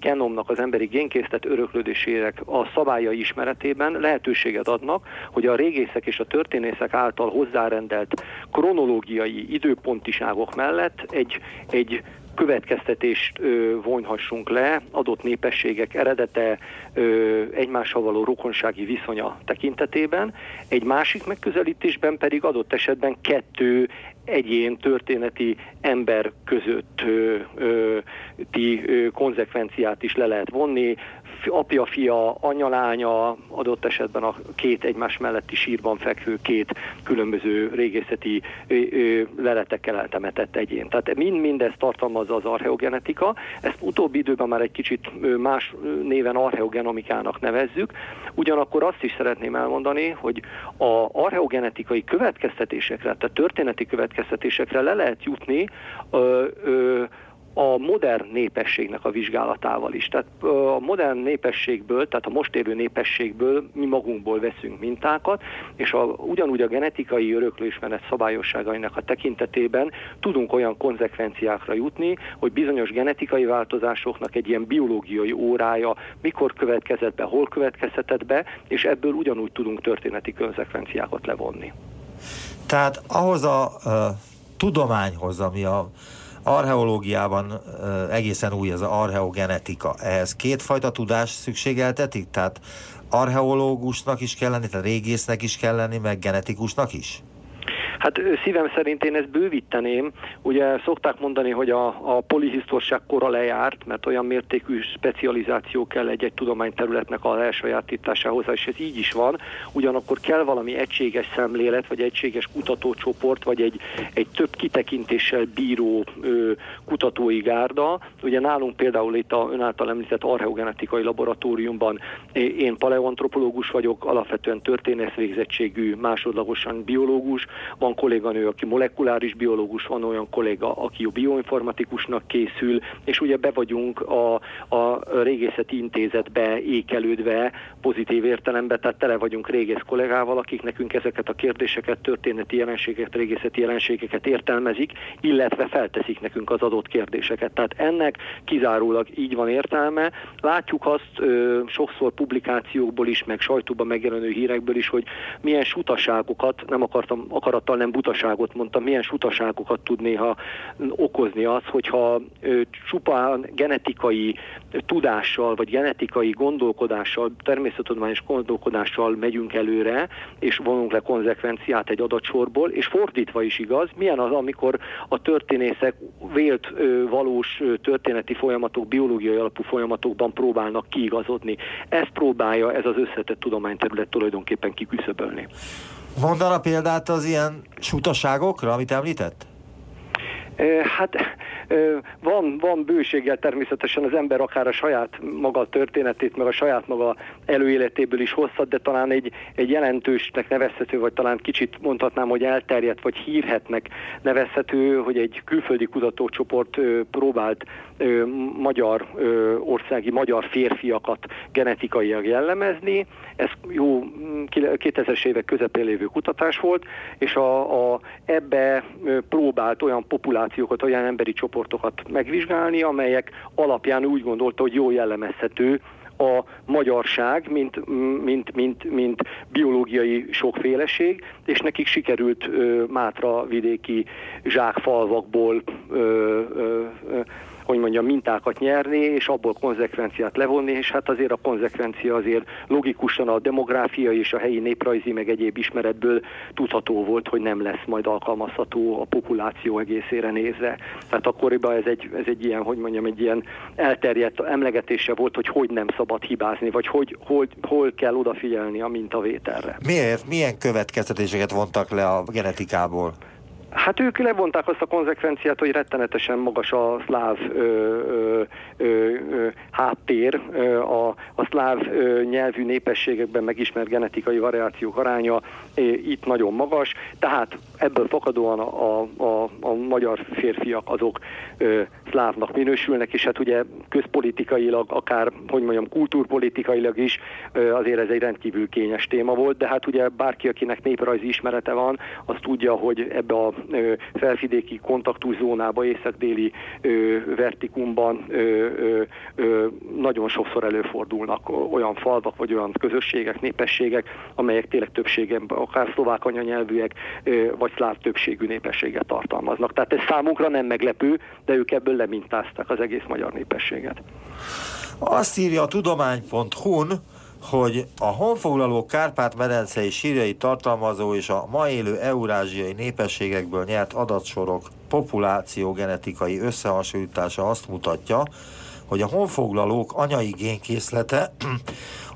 Speaker 5: genomnak, az emberi génkészlet öröklődésére a szabályai ismeretében lehetőséget adnak, hogy a régészek és a történészek által hozzárendelt kronológiai időpontiságok mellett egy, egy következtetést vonhassunk le adott népességek eredete egymással való rokonsági viszonya tekintetében. Egy másik megközelítésben pedig adott esetben kettő egyén történeti ember között ö, ö, ti ö, konzekvenciát is le lehet vonni, apja, fia, anya, lánya, adott esetben a két egymás melletti sírban fekvő két különböző régészeti leletekkel eltemetett egyén. Tehát mind ezt tartalmazza az archeogenetika. Ezt utóbbi időben már egy kicsit más néven archeogenomikának nevezzük. Ugyanakkor azt is szeretném elmondani, hogy a archeogenetikai következtetésekre, tehát történeti következtetésekre le lehet jutni ö, ö, a modern népességnek a vizsgálatával is. Tehát a modern népességből, tehát a most élő népességből mi magunkból veszünk mintákat, és a, ugyanúgy a genetikai öröklésmenet szabályosságainak a tekintetében tudunk olyan konzekvenciákra jutni, hogy bizonyos genetikai változásoknak egy ilyen biológiai órája mikor következett be, hol következhetett be, és ebből ugyanúgy tudunk történeti konzekvenciákat levonni.
Speaker 4: Tehát ahhoz a uh, tudományhoz, ami a archeológiában egészen új az archeogenetika. Ehhez kétfajta tudás szükségeltetik? Tehát archeológusnak is kell lenni, tehát régésznek is kell lenni, meg genetikusnak is?
Speaker 5: Hát szívem szerint én ezt bővíteném. Ugye szokták mondani, hogy a, a polihisztorság kora lejárt, mert olyan mértékű specializáció kell egy-egy tudományterületnek a elsajátításához, és ez így is van. Ugyanakkor kell valami egységes szemlélet, vagy egységes kutatócsoport, vagy egy, egy több kitekintéssel bíró ö, kutatói gárda. Ugye nálunk például itt a ön által említett archeogenetikai laboratóriumban én paleoantropológus vagyok, alapvetően történész végzettségű, másodlagosan biológus, van kolléganő, aki molekuláris biológus, van olyan kolléga, aki bioinformatikusnak készül, és ugye be vagyunk a, a régészeti intézetbe ékelődve pozitív értelemben, tehát tele vagyunk régész kollégával, akik nekünk ezeket a kérdéseket, történeti jelenségeket, régészeti jelenségeket értelmezik, illetve felteszik nekünk az adott kérdéseket. Tehát ennek kizárólag így van értelme. Látjuk azt ö, sokszor publikációkból is, meg sajtóban megjelenő hírekből is, hogy milyen sutaságokat, nem akartam akarattal nem butaságot mondtam, milyen sutaságokat tud néha okozni az, hogyha csupán genetikai tudással, vagy genetikai gondolkodással, természettudományos gondolkodással megyünk előre, és vonunk le konzekvenciát egy adatsorból, és fordítva is igaz, milyen az, amikor a történészek vélt valós történeti folyamatok, biológiai alapú folyamatokban próbálnak kiigazodni. Ezt próbálja ez az összetett tudományterület tulajdonképpen kiküszöbölni.
Speaker 4: Mondana példát az ilyen sutaságokra, amit említett?
Speaker 5: Hát van, van bőséggel természetesen az ember akár a saját maga történetét, meg a saját maga előéletéből is hozhat, de talán egy, egy jelentősnek nevezhető, vagy talán kicsit mondhatnám, hogy elterjedt, vagy hírhetnek nevezhető, hogy egy külföldi kutatócsoport próbált magyar országi magyar férfiakat genetikailag jellemezni. Ez jó 2000-es évek közepén lévő kutatás volt, és a, a, ebbe próbált olyan populációkat, olyan emberi csoportokat megvizsgálni, amelyek alapján úgy gondolta, hogy jó jellemezhető a magyarság, mint, mint, mint, mint biológiai sokféleség, és nekik sikerült ö, Mátra vidéki zsákfalvakból ö, ö, ö, hogy mondjam, mintákat nyerni, és abból konzekvenciát levonni, és hát azért a konzekvencia azért logikusan a demográfia és a helyi néprajzi meg egyéb ismeretből tudható volt, hogy nem lesz majd alkalmazható a populáció egészére nézve. Tehát akkoriban ez egy, ez egy ilyen, hogy mondjam, egy ilyen elterjedt emlegetése volt, hogy hogy nem szabad hibázni, vagy hogy hol, hol kell odafigyelni a mintavételre.
Speaker 4: Miért? Milyen következtetéseket vontak le a genetikából?
Speaker 5: Hát ők levonták azt a konzekvenciát, hogy rettenetesen magas a szláv ö, ö, ö, háttér, ö, a, a szláv ö, nyelvű népességekben megismert genetikai variációk aránya ö, itt nagyon magas, tehát ebből fakadóan a, a, a, a magyar férfiak azok ö, szlávnak minősülnek, és hát ugye közpolitikailag, akár, hogy mondjam, kultúrpolitikailag is ö, azért ez egy rendkívül kényes téma volt, de hát ugye bárki, akinek néprajzi ismerete van, az tudja, hogy ebbe a felvidéki kontaktuszónába, észak-déli vertikumban nagyon sokszor előfordulnak olyan falvak, vagy olyan közösségek, népességek, amelyek tényleg többségében akár szlovák anyanyelvűek, vagy szláv többségű népességet tartalmaznak. Tehát ez számunkra nem meglepő, de ők ebből lemintázták az egész magyar népességet.
Speaker 4: Azt írja a tudomány.hu-n, hogy a honfoglaló Kárpát-medencei sírjai tartalmazó és a ma élő eurázsiai népességekből nyert adatsorok populáció genetikai összehasonlítása azt mutatja, hogy a honfoglalók anyai génkészlete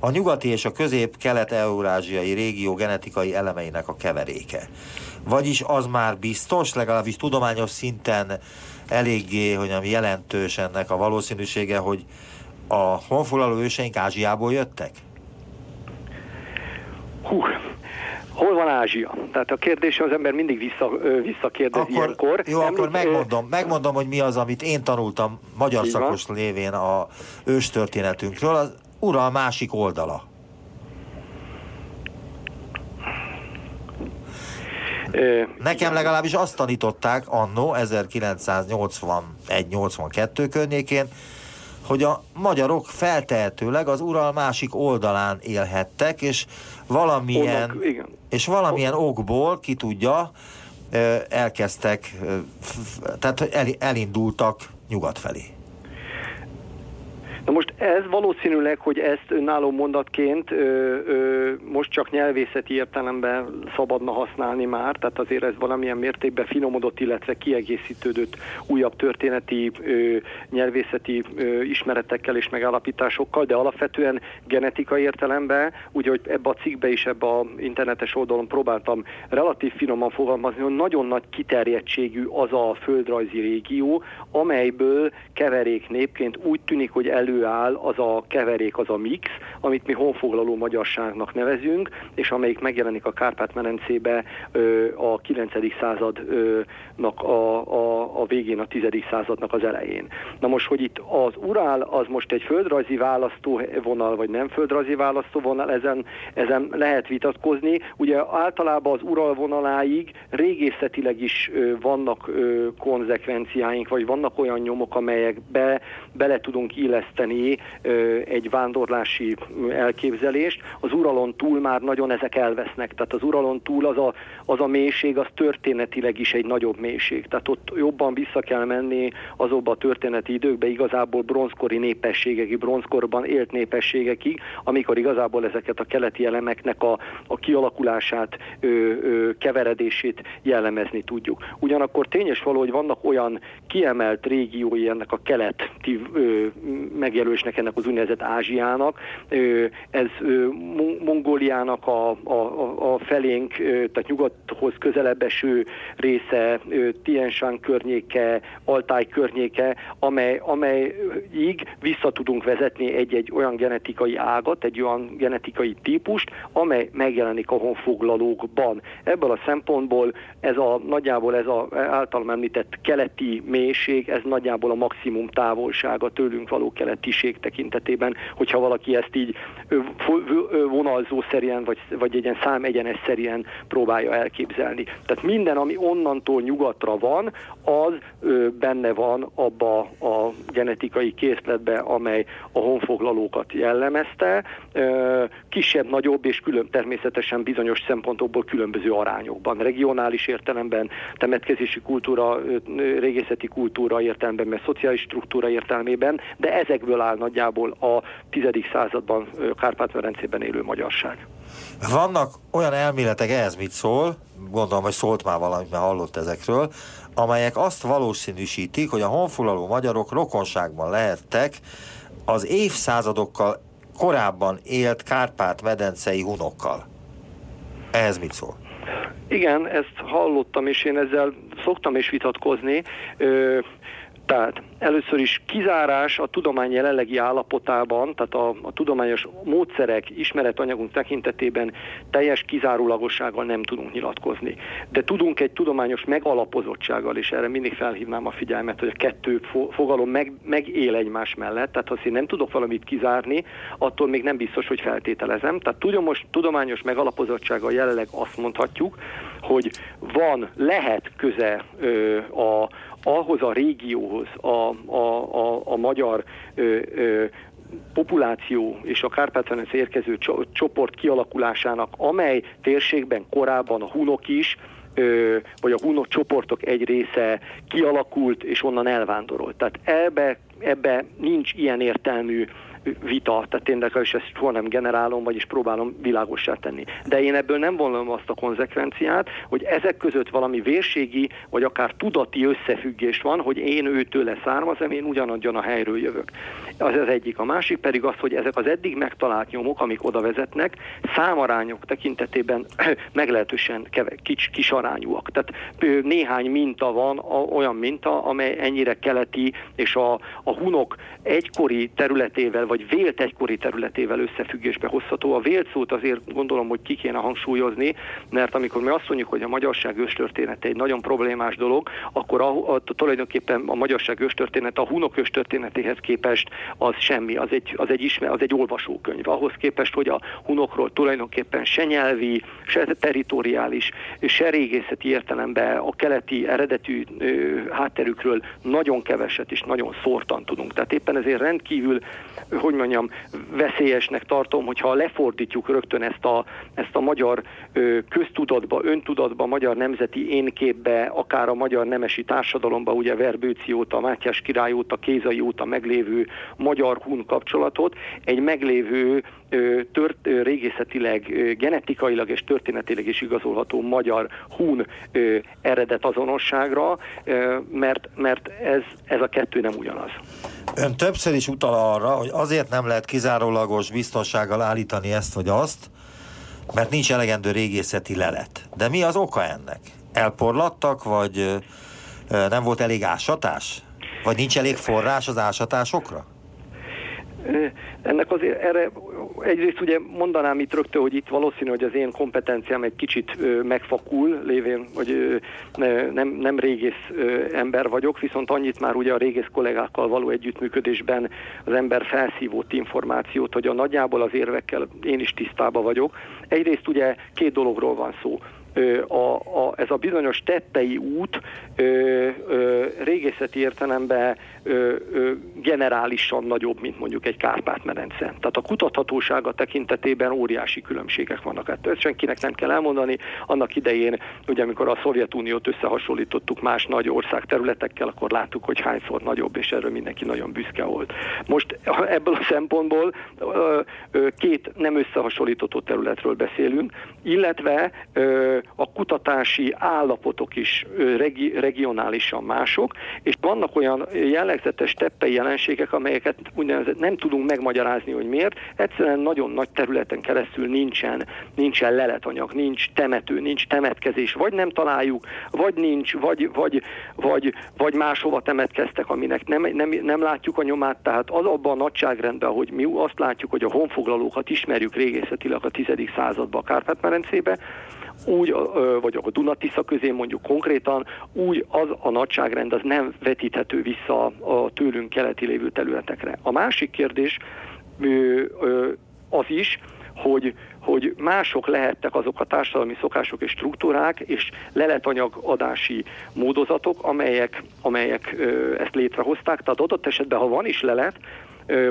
Speaker 4: a nyugati és a közép-kelet-eurázsiai régió genetikai elemeinek a keveréke. Vagyis az már biztos, legalábbis tudományos szinten eléggé, hogy nem jelentős ennek a valószínűsége, hogy a honfoglaló őseink Ázsiából jöttek?
Speaker 5: Hú, hol van Ázsia? Tehát a kérdés az ember mindig vissza, visszakérdez akkor, ilyenkor.
Speaker 4: Jó, Említ, akkor megmondom, megmondom, hogy mi az, amit én tanultam magyar szakos van. lévén a őstörténetünkről, az ural másik oldala. Nekem legalábbis azt tanították annó 1981-82 környékén, hogy a magyarok feltehetőleg az Ural másik oldalán élhettek, és valamilyen, Onnak, igen. és valamilyen okból, ki tudja, elkezdtek, tehát elindultak nyugat felé.
Speaker 5: Na most ez valószínűleg, hogy ezt önálló mondatként ö, ö, most csak nyelvészeti értelemben szabadna használni már, tehát azért ez valamilyen mértékben finomodott, illetve kiegészítődött újabb történeti ö, nyelvészeti ö, ismeretekkel és megállapításokkal, de alapvetően genetikai értelemben, úgy, hogy ebbe a cikkbe is, ebbe a internetes oldalon próbáltam relatív finoman fogalmazni, hogy nagyon nagy kiterjedtségű az a földrajzi régió, amelyből keverék népként úgy tűnik, hogy elő előáll az a keverék, az a mix, amit mi honfoglaló magyarságnak nevezünk, és amelyik megjelenik a Kárpát-medencébe a 9. századnak a, a, a végén, a 10. századnak az elején. Na most, hogy itt az Urál az most egy földrajzi választóvonal, vagy nem földrajzi választóvonal, ezen, ezen lehet vitatkozni. Ugye általában az Ural vonaláig régészetileg is vannak konzekvenciáink, vagy vannak olyan nyomok, amelyek be, bele tudunk illeszteni terjeszteni egy vándorlási elképzelést. Az uralon túl már nagyon ezek elvesznek, tehát az uralon túl az a, az a mélység, az történetileg is egy nagyobb mélység. Tehát ott jobban vissza kell menni azokba a történeti időkbe, igazából bronzkori népességekig, bronzkorban élt népességekig, amikor igazából ezeket a keleti elemeknek a, a kialakulását, ö, ö, keveredését jellemezni tudjuk. Ugyanakkor tényes való, hogy vannak olyan kiemelt régiói ennek a keleti ö, megjelölésnek, ennek az úgynevezett Ázsiának, ez Mongóliának a, a, a felénk, tehát nyugathoz közelebb eső része, Tienshan környéke, Altáj környéke, amely, amelyig vissza tudunk vezetni egy-egy olyan genetikai ágat, egy olyan genetikai típust, amely megjelenik a honfoglalókban. Ebből a szempontból ez a nagyjából ez a általam említett keleti mélység, ez nagyjából a maximum távolsága tőlünk való keletiség tekintetében, hogyha valaki ezt így vonalzó szerűen, vagy, vagy egy ilyen számegyenes szerűen próbálja elképzelni. Tehát minden, ami onnantól nyugatra van, az benne van abba a genetikai készletbe, amely a honfoglalókat jellemezte, kisebb-nagyobb és külön természetesen bizonyos szempontokból különböző arányokban. Regionális értelemben, temetkezési kultúra, régészeti kultúra értelemben, mert szociális struktúra értelmében, de ezekből áll nagyjából a 10. században Kárpát-Merencében élő magyarság.
Speaker 4: Vannak olyan elméletek, ehhez mit szól, gondolom, hogy szólt már valamit, mert hallott ezekről, amelyek azt valószínűsítik, hogy a honfoglaló magyarok rokonságban lehettek az évszázadokkal korábban élt Kárpát-medencei hunokkal. Ehhez mit szól?
Speaker 5: Igen, ezt hallottam, és én ezzel szoktam is vitatkozni. Ö, tehát először is kizárás a tudomány jelenlegi állapotában, tehát a, a tudományos módszerek, ismeretanyagunk tekintetében teljes kizárólagossággal nem tudunk nyilatkozni. De tudunk egy tudományos megalapozottsággal, és erre mindig felhívnám a figyelmet, hogy a kettő fogalom meg, megél egymás mellett, tehát ha én nem tudok valamit kizárni, attól még nem biztos, hogy feltételezem. Tehát tudomos, tudományos megalapozottsággal jelenleg azt mondhatjuk, hogy van, lehet köze ö, a, ahhoz a régióhoz, a, a, a, a magyar ö, ö, populáció és a kárpát érkező csoport kialakulásának, amely térségben korábban a hunok is, ö, vagy a hunok csoportok egy része kialakult és onnan elvándorolt. Tehát ebbe, ebbe nincs ilyen értelmű vita, tehát én is ezt soha nem generálom, vagyis próbálom világossá tenni. De én ebből nem vonom azt a konzekvenciát, hogy ezek között valami vérségi, vagy akár tudati összefüggés van, hogy én őtőle származom, én ugyanadjon a helyről jövök. Az az egyik. A másik pedig az, hogy ezek az eddig megtalált nyomok, amik oda vezetnek, számarányok tekintetében [CLEARS THROAT] meglehetősen kis, kis arányúak. Tehát néhány minta van, olyan minta, amely ennyire keleti, és a, a hunok egykori területével vagy vélt egykori területével összefüggésbe hozható. A vélt szót azért gondolom, hogy ki kéne hangsúlyozni, mert amikor mi azt mondjuk, hogy a magyarság őstörténete egy nagyon problémás dolog, akkor a, a, tulajdonképpen a magyarság őstörténet a hunok őstörténetéhez képest az semmi, az egy, az egy, ismer, az egy olvasókönyv. Ahhoz képest, hogy a hunokról tulajdonképpen se nyelvi, se teritoriális, se régészeti értelemben a keleti eredetű ö, hátterükről nagyon keveset és nagyon szórtan tudunk. Tehát éppen ezért rendkívül hogy mondjam, veszélyesnek tartom, hogyha lefordítjuk rögtön ezt a, ezt a magyar köztudatba, öntudatba, magyar nemzeti énképbe, akár a magyar nemesi társadalomba, ugye Verbőci óta, Mátyás király óta, Kézai óta meglévő magyar-hun kapcsolatot, egy meglévő tört, régészetileg, genetikailag és történetileg is igazolható magyar-hun eredet azonosságra, mert, mert ez, ez a kettő nem ugyanaz.
Speaker 4: Ön többször is utal arra, hogy azért nem lehet kizárólagos biztonsággal állítani ezt vagy azt, mert nincs elegendő régészeti lelet. De mi az oka ennek? Elporlattak, vagy nem volt elég ásatás? Vagy nincs elég forrás az ásatásokra?
Speaker 5: Ennek azért erre egyrészt ugye mondanám itt rögtön, hogy itt valószínű, hogy az én kompetenciám egy kicsit megfakul, lévén, hogy nem, nem régész ember vagyok, viszont annyit már ugye a régész kollégákkal való együttműködésben az ember felszívott információt, hogy a nagyjából az érvekkel én is tisztában vagyok. Egyrészt ugye két dologról van szó a, a, ez a bizonyos tettei út ö, ö, régészeti értelemben ö, ö, generálisan nagyobb, mint mondjuk egy Kárpát-medence. Tehát a kutathatósága tekintetében óriási különbségek vannak. Hát ezt senkinek nem kell elmondani. Annak idején, ugye amikor a Szovjetuniót összehasonlítottuk más nagy ország területekkel, akkor láttuk, hogy hányszor nagyobb, és erről mindenki nagyon büszke volt. Most ebből a szempontból két nem összehasonlítható területről beszélünk, illetve a kutatási állapotok is regi, regionálisan mások, és vannak olyan jellegzetes teppei jelenségek, amelyeket úgynevezett nem tudunk megmagyarázni, hogy miért. Egyszerűen nagyon nagy területen keresztül nincsen, nincsen leletanyag, nincs temető, nincs temetkezés, vagy nem találjuk, vagy nincs, vagy, vagy, vagy, vagy máshova temetkeztek, aminek nem, nem, nem látjuk a nyomát, tehát az abban a nagyságrendben, hogy mi azt látjuk, hogy a honfoglalókat ismerjük régészetileg a 10. században a Kárpát-merencébe, úgy, vagy a Dunatisza közé mondjuk konkrétan, úgy az a nagyságrend az nem vetíthető vissza a tőlünk keleti lévő területekre. A másik kérdés az is, hogy, hogy mások lehettek azok a társadalmi szokások és struktúrák és leletanyaгаdási módozatok, amelyek, amelyek ezt létrehozták. Tehát adott esetben, ha van is lelet,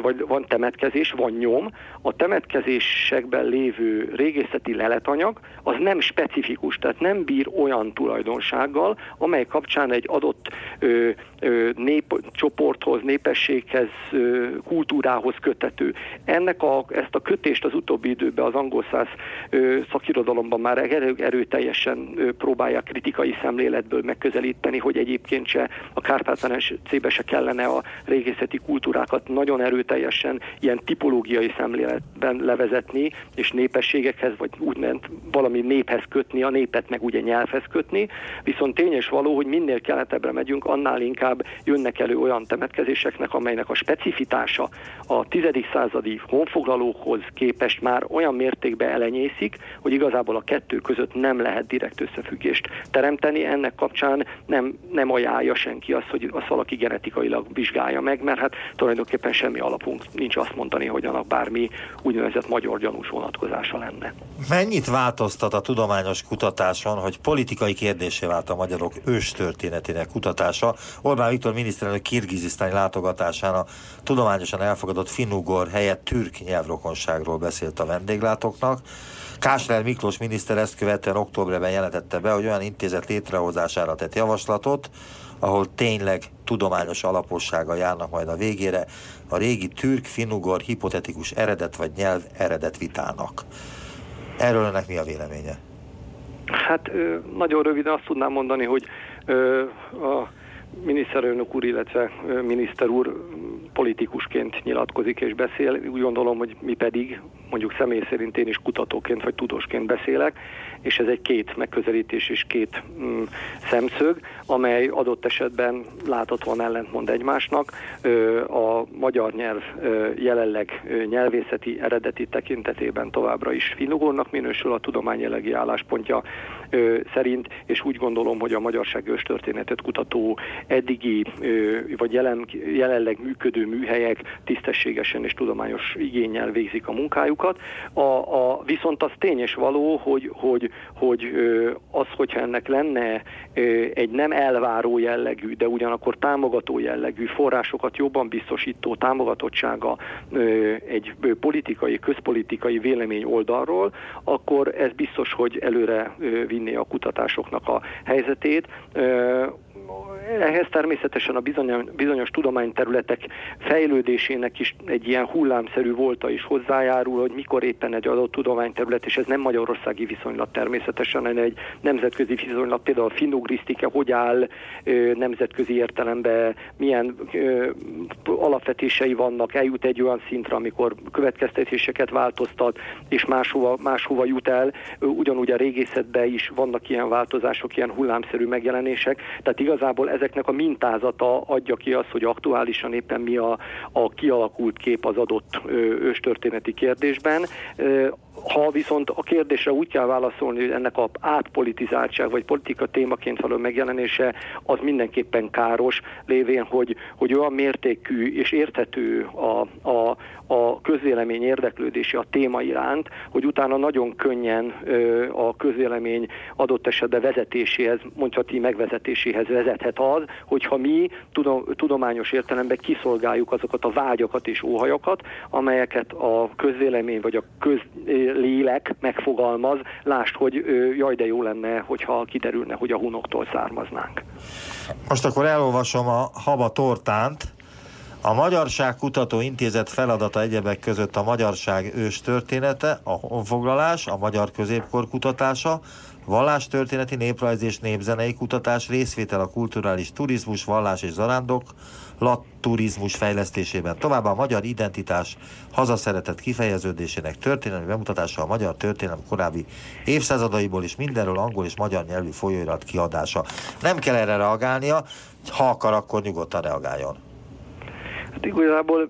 Speaker 5: vagy van temetkezés, van nyom, a temetkezésekben lévő régészeti leletanyag az nem specifikus, tehát nem bír olyan tulajdonsággal, amely kapcsán egy adott ö, ö, népcsoporthoz, népességhez, ö, kultúrához kötető. Ennek a, ezt a kötést az utóbbi időben az angol száz szakirodalomban már erő, erőteljesen ö, próbálják kritikai szemléletből megközelíteni, hogy egyébként se a Kárpát-medencébe se kellene a régészeti kultúrákat nagyon erőteljesen ilyen tipológiai szemléletben levezetni, és népességekhez, vagy úgymond valami néphez kötni, a népet meg ugye nyelvhez kötni, viszont tény és való, hogy minél keletebbre megyünk, annál inkább jönnek elő olyan temetkezéseknek, amelynek a specifitása a 10. századi honfoglalókhoz képest már olyan mértékben elenyészik, hogy igazából a kettő között nem lehet direkt összefüggést teremteni. Ennek kapcsán nem, nem ajánlja senki azt, hogy azt valaki genetikailag vizsgálja meg, mert hát tulajdonképpen semmi alapunk nincs azt mondani, hogy annak bármi úgynevezett magyar gyanús vonatkozása lenne.
Speaker 4: Mennyit változtat a tudományos kutatáson, hogy politikai kérdésé vált a magyarok őstörténetének kutatása? Orbán Viktor miniszterelnök kirgizisztáni látogatásán a tudományosan elfogadott finnugor helyett türk nyelvrokonságról beszélt a vendéglátóknak. Kásler Miklós miniszter ezt követően októberben jelentette be, hogy olyan intézet létrehozására tett javaslatot, ahol tényleg tudományos alapossága járnak majd a végére a régi türk, finugor, hipotetikus eredet vagy nyelv eredet vitának. Erről önnek mi a véleménye?
Speaker 5: Hát nagyon röviden azt tudnám mondani, hogy a miniszterelnök úr, illetve miniszter úr politikusként nyilatkozik és beszél. Úgy gondolom, hogy mi pedig, mondjuk személy szerint én is kutatóként vagy tudósként beszélek, és ez egy két megközelítés és két mm, szemszög, amely adott esetben láthatóan ellentmond egymásnak. A magyar nyelv jelenleg nyelvészeti eredeti tekintetében továbbra is finugornak minősül a tudomány jelenlegi álláspontja szerint, és úgy gondolom, hogy a magyarság őstörténetet kutató eddigi vagy jelen, jelenleg működő műhelyek tisztességesen és tudományos igényel végzik a munkájukat. A, a, viszont az tényes való, hogy, hogy, hogy az, hogyha ennek lenne egy nem elváró jellegű, de ugyanakkor támogató jellegű forrásokat jobban biztosító támogatottsága egy politikai, közpolitikai vélemény oldalról, akkor ez biztos, hogy előre vinni a kutatásoknak a helyzetét ehhez természetesen a bizonyos, tudományterületek fejlődésének is egy ilyen hullámszerű volta is hozzájárul, hogy mikor éppen egy adott tudományterület, és ez nem magyarországi viszonylat természetesen, hanem egy nemzetközi viszonylat, például a finugrisztika hogy áll nemzetközi értelemben, milyen alapvetései vannak, eljut egy olyan szintre, amikor következtetéseket változtat, és máshova, máshova jut el. Ugyanúgy a régészetben is vannak ilyen változások, ilyen hullámszerű megjelenések, tehát igazából ezeknek a mintázata adja ki azt, hogy aktuálisan éppen mi a, a kialakult kép az adott őstörténeti kérdésben Ha viszont a kérdésre úgy kell válaszolni, hogy ennek a átpolitizáltság vagy politika témaként való megjelenése az mindenképpen káros, lévén, hogy, hogy olyan mértékű és érthető a, a, a közvélemény érdeklődése a téma iránt, hogy utána nagyon könnyen ö, a közvélemény adott esetben vezetéséhez, mondhatni megvezetéséhez vezethet az, hogyha mi tudom, tudományos értelemben kiszolgáljuk azokat a vágyakat és óhajakat, amelyeket a közvélemény vagy a közlélek megfogalmaz, lást, hogy jaj, de jó lenne, hogyha kiderülne, hogy a hunoktól származnánk.
Speaker 4: Most akkor elolvasom a Haba Tortánt, a Magyarság Kutató Intézet feladata egyebek között a magyarság ős története, a honfoglalás, a magyar középkor kutatása, vallástörténeti, néprajz és népzenei kutatás, részvétel a kulturális turizmus, vallás és zarándok, turizmus fejlesztésében. Továbbá a magyar identitás hazaszeretett kifejeződésének történelmi bemutatása a magyar történelem korábbi évszázadaiból és mindenről angol és magyar nyelvű folyóirat kiadása. Nem kell erre reagálnia, ha akar, akkor nyugodtan reagáljon.
Speaker 5: Hát igazából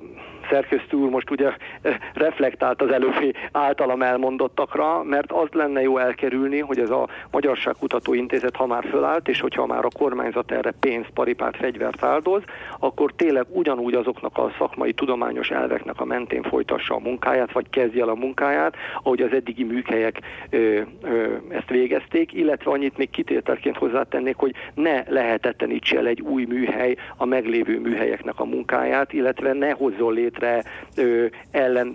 Speaker 5: szerkesztő úr most ugye eh, reflektált az előbbi általam elmondottakra, mert az lenne jó elkerülni, hogy ez a Magyarságkutató Intézet, ha már fölállt, és hogyha már a kormányzat erre pénzt, paripát, fegyvert áldoz, akkor tényleg ugyanúgy azoknak a szakmai tudományos elveknek a mentén folytassa a munkáját, vagy kezdje el a munkáját, ahogy az eddigi műhelyek ö, ö, ezt végezték, illetve annyit még kitételként hozzátennék, hogy ne lehetetlenítse el egy új műhely a meglévő műhelyeknek a munkáját, illetve ne hozzon létre létre ö,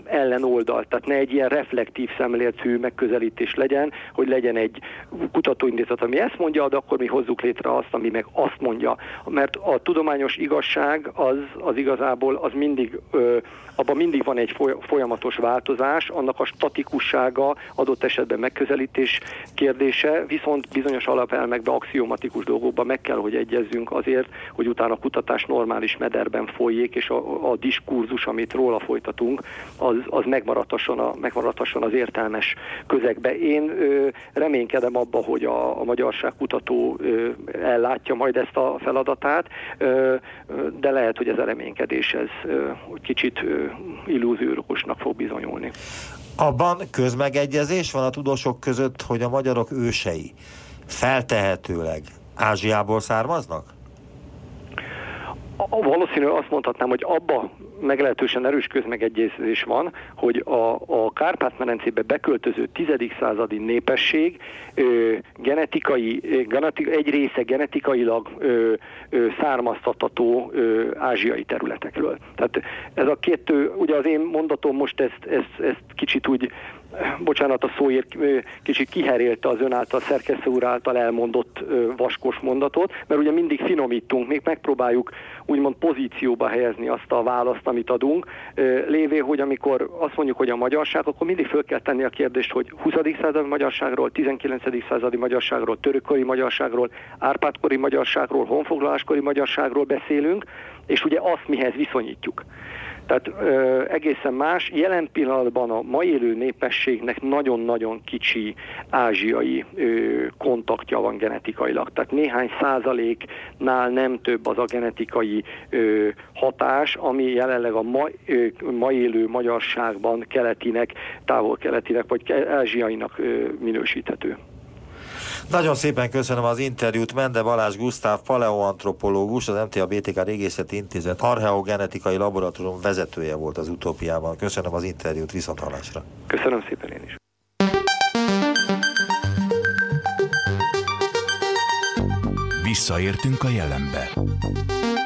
Speaker 5: ellen oldalt. Tehát ne egy ilyen reflektív szemléletű megközelítés legyen, hogy legyen egy kutatóintézet, ami ezt mondja, de akkor mi hozzuk létre azt, ami meg azt mondja. Mert a tudományos igazság az, az igazából az mindig ö, abban mindig van egy folyamatos változás, annak a statikussága adott esetben megközelítés kérdése, viszont bizonyos alapelmekben, axiomatikus dolgokban meg kell, hogy egyezzünk azért, hogy utána a kutatás normális mederben folyik, és a, a diskurzus, amit róla folytatunk, az, az megmaradhasson, a, megmaradhasson az értelmes közegbe. Én ö, reménykedem abba, hogy a, a magyarság kutató ö, ellátja majd ezt a feladatát, ö, de lehet, hogy ez a reménykedés ez ö, kicsit ö, illúziósnak fog bizonyulni.
Speaker 4: Abban közmegegyezés van a tudósok között, hogy a magyarok ősei feltehetőleg Ázsiából származnak?
Speaker 5: A, valószínű azt mondhatnám, hogy abba meglehetősen erős közmegegyezés van, hogy a, a Kárpát-medencébe beköltöző 10. századi népesség ö, genetikai, geneti, egy része genetikailag ö, ö, származtatható ö, ázsiai területekről. Tehát ez a kettő, ugye az én mondatom most ezt, ezt, ezt kicsit úgy bocsánat a szóért, kicsit kiherélte az ön által, szerkesztő úr által elmondott vaskos mondatot, mert ugye mindig finomítunk, még megpróbáljuk úgymond pozícióba helyezni azt a választ, amit adunk, lévé, hogy amikor azt mondjuk, hogy a magyarság, akkor mindig föl kell tenni a kérdést, hogy 20. századi magyarságról, 19. századi magyarságról, törökkori magyarságról, árpádkori magyarságról, honfoglaláskori magyarságról beszélünk, és ugye azt mihez viszonyítjuk. Tehát ö, egészen más. Jelen pillanatban a mai élő népességnek nagyon-nagyon kicsi ázsiai ö, kontaktja van genetikailag. Tehát néhány százaléknál nem több az a genetikai ö, hatás, ami jelenleg a ma, ö, mai élő magyarságban keletinek, távol-keletinek vagy ázsiainak minősíthető.
Speaker 4: Nagyon szépen köszönöm az interjút. Mende Balázs Gusztáv, paleoantropológus, az MTA BTK Régészeti Intézet archeogenetikai laboratórium vezetője volt az utópiában. Köszönöm az interjút, viszont hallásra.
Speaker 5: Köszönöm szépen én is.
Speaker 1: Visszaértünk a jelenbe.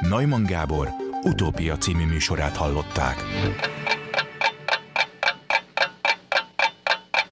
Speaker 1: Neumann Gábor utópia című műsorát hallották.